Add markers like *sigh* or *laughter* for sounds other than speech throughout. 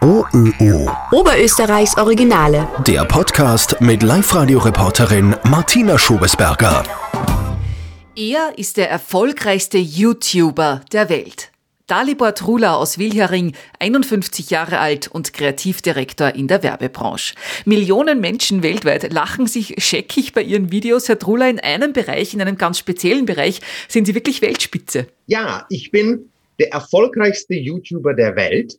OÖO. Oberösterreichs Originale. Der Podcast mit Live-Radio-Reporterin Martina Schobesberger. Er ist der erfolgreichste YouTuber der Welt. Dalibor Trula aus Wilhering, 51 Jahre alt und Kreativdirektor in der Werbebranche. Millionen Menschen weltweit lachen sich scheckig bei ihren Videos. Herr Trula, in einem Bereich, in einem ganz speziellen Bereich, sind Sie wirklich Weltspitze. Ja, ich bin der erfolgreichste YouTuber der Welt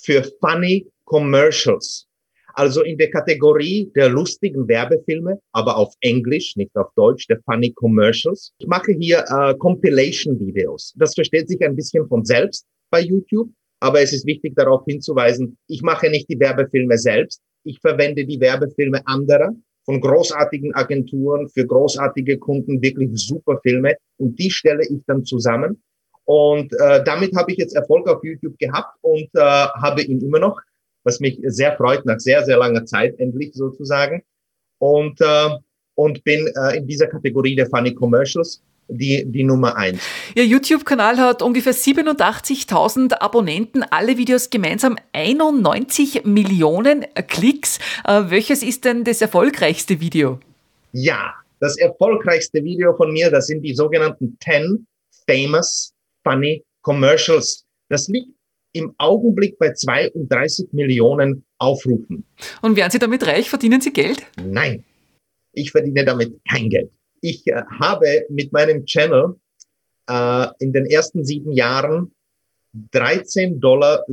für Funny Commercials. Also in der Kategorie der lustigen Werbefilme, aber auf Englisch, nicht auf Deutsch, der Funny Commercials. Ich mache hier äh, Compilation-Videos. Das versteht sich ein bisschen von selbst bei YouTube, aber es ist wichtig darauf hinzuweisen, ich mache nicht die Werbefilme selbst. Ich verwende die Werbefilme anderer von großartigen Agenturen für großartige Kunden, wirklich super Filme und die stelle ich dann zusammen. Und äh, damit habe ich jetzt Erfolg auf YouTube gehabt und äh, habe ihn immer noch was mich sehr freut, nach sehr, sehr langer Zeit endlich sozusagen. Und, äh, und bin äh, in dieser Kategorie der Funny Commercials die, die Nummer eins. Ihr YouTube-Kanal hat ungefähr 87.000 Abonnenten, alle Videos gemeinsam 91 Millionen Klicks. Äh, welches ist denn das erfolgreichste Video? Ja, das erfolgreichste Video von mir, das sind die sogenannten 10 Famous Funny Commercials. Das liegt im Augenblick bei 32 Millionen Aufrufen. Und werden Sie damit reich? Verdienen Sie Geld? Nein, ich verdiene damit kein Geld. Ich äh, habe mit meinem Channel äh, in den ersten sieben Jahren 13,56 Dollar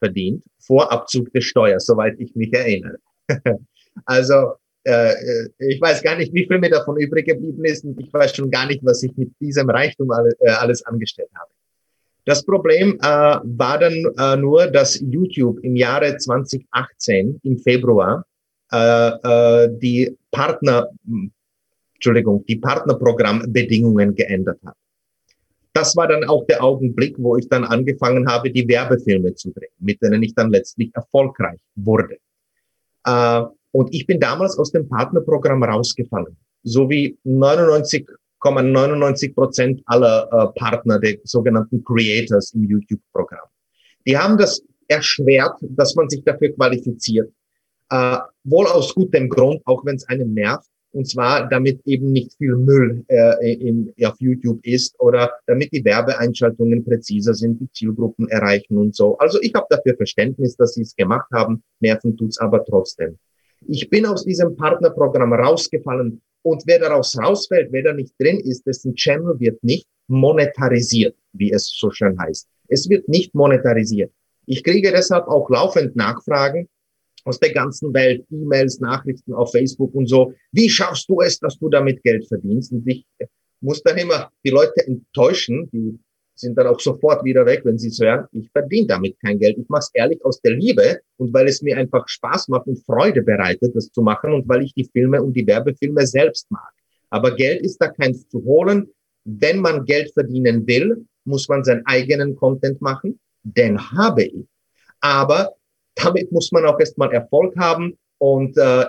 verdient, vor Abzug der Steuer, soweit ich mich erinnere. *laughs* also äh, äh, ich weiß gar nicht, wie viel mir davon übrig geblieben ist und ich weiß schon gar nicht, was ich mit diesem Reichtum äh, alles angestellt habe. Das Problem äh, war dann nur, dass YouTube im Jahre 2018, im Februar, die Partner, Entschuldigung, die Partnerprogrammbedingungen geändert hat. Das war dann auch der Augenblick, wo ich dann angefangen habe, die Werbefilme zu drehen, mit denen ich dann letztlich erfolgreich wurde. Äh, und ich bin damals aus dem Partnerprogramm rausgefallen, so wie 99 99 Prozent aller äh, Partner der sogenannten Creators im YouTube-Programm. Die haben das erschwert, dass man sich dafür qualifiziert. Äh, wohl aus gutem Grund, auch wenn es einen nervt. Und zwar, damit eben nicht viel Müll äh, in, auf YouTube ist oder damit die Werbeeinschaltungen präziser sind, die Zielgruppen erreichen und so. Also ich habe dafür Verständnis, dass sie es gemacht haben. Nerven tut's aber trotzdem. Ich bin aus diesem Partnerprogramm rausgefallen, und wer daraus rausfällt, wer da nicht drin ist, dessen Channel wird nicht monetarisiert, wie es so schön heißt. Es wird nicht monetarisiert. Ich kriege deshalb auch laufend Nachfragen aus der ganzen Welt, E-Mails, Nachrichten auf Facebook und so. Wie schaffst du es, dass du damit Geld verdienst? Und ich muss dann immer die Leute enttäuschen, die sind dann auch sofort wieder weg, wenn sie es hören. Ich verdiene damit kein Geld. Ich mache es ehrlich aus der Liebe und weil es mir einfach Spaß macht und Freude bereitet, das zu machen und weil ich die Filme und die Werbefilme selbst mag. Aber Geld ist da keins zu holen. Wenn man Geld verdienen will, muss man seinen eigenen Content machen. Den habe ich. Aber damit muss man auch erstmal Erfolg haben und äh,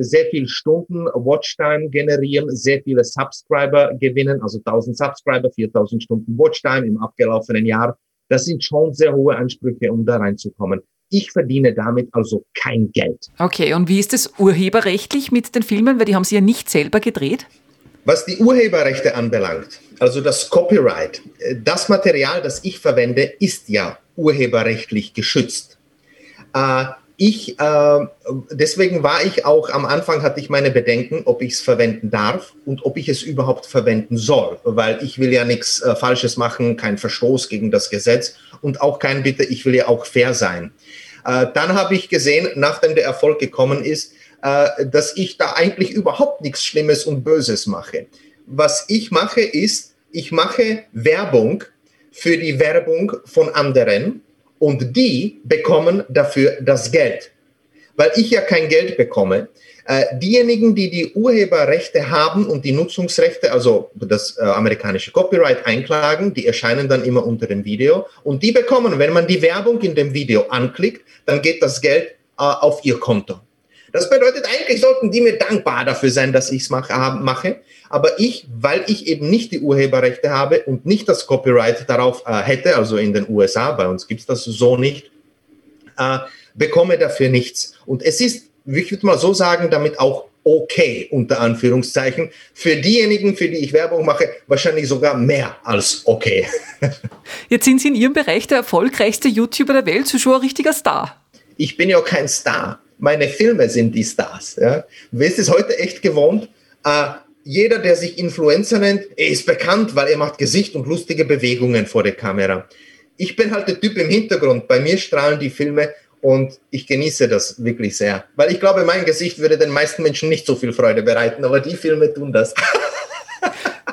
sehr viel Stunden Watchtime generieren, sehr viele Subscriber gewinnen, also 1000 Subscriber, 4000 Stunden Watchtime im abgelaufenen Jahr. Das sind schon sehr hohe Ansprüche, um da reinzukommen. Ich verdiene damit also kein Geld. Okay, und wie ist es urheberrechtlich mit den Filmen? Weil die haben Sie ja nicht selber gedreht. Was die Urheberrechte anbelangt, also das Copyright, das Material, das ich verwende, ist ja urheberrechtlich geschützt. Äh, ich, äh, deswegen war ich auch am Anfang hatte ich meine Bedenken, ob ich es verwenden darf und ob ich es überhaupt verwenden soll, weil ich will ja nichts äh, Falsches machen, kein Verstoß gegen das Gesetz und auch kein Bitte, ich will ja auch fair sein. Äh, dann habe ich gesehen, nachdem der Erfolg gekommen ist, äh, dass ich da eigentlich überhaupt nichts Schlimmes und Böses mache. Was ich mache ist, ich mache Werbung für die Werbung von anderen und die bekommen dafür das Geld. Weil ich ja kein Geld bekomme. Äh, diejenigen, die die Urheberrechte haben und die Nutzungsrechte, also das äh, amerikanische Copyright einklagen, die erscheinen dann immer unter dem Video und die bekommen, wenn man die Werbung in dem Video anklickt, dann geht das Geld äh, auf ihr Konto. Das bedeutet, eigentlich sollten die mir dankbar dafür sein, dass ich es mache, mache. Aber ich, weil ich eben nicht die Urheberrechte habe und nicht das Copyright darauf äh, hätte, also in den USA, bei uns gibt's das so nicht, äh, bekomme dafür nichts. Und es ist, ich würde mal so sagen, damit auch okay, unter Anführungszeichen. Für diejenigen, für die ich Werbung mache, wahrscheinlich sogar mehr als okay. *laughs* Jetzt sind Sie in Ihrem Bereich der erfolgreichste YouTuber der Welt, so schon ein richtiger Star. Ich bin ja kein Star. Meine Filme sind die Stars. Ja. Wer ist es heute echt gewohnt? Äh, jeder, der sich Influencer nennt, ist bekannt, weil er macht Gesicht und lustige Bewegungen vor der Kamera. Ich bin halt der Typ im Hintergrund. Bei mir strahlen die Filme und ich genieße das wirklich sehr. Weil ich glaube, mein Gesicht würde den meisten Menschen nicht so viel Freude bereiten, aber die Filme tun das. *laughs*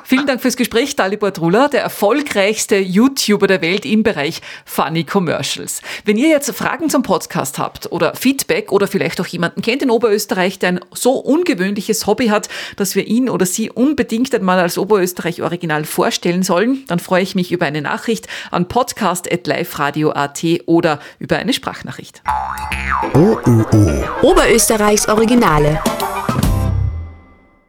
Vielen Dank fürs Gespräch, Dalibor Trula, der erfolgreichste YouTuber der Welt im Bereich Funny Commercials. Wenn ihr jetzt Fragen zum Podcast habt oder Feedback oder vielleicht auch jemanden kennt in Oberösterreich, der ein so ungewöhnliches Hobby hat, dass wir ihn oder sie unbedingt einmal als Oberösterreich Original vorstellen sollen, dann freue ich mich über eine Nachricht an podcast.liferadio.at oder über eine Sprachnachricht. OÖO. Oberösterreichs Originale.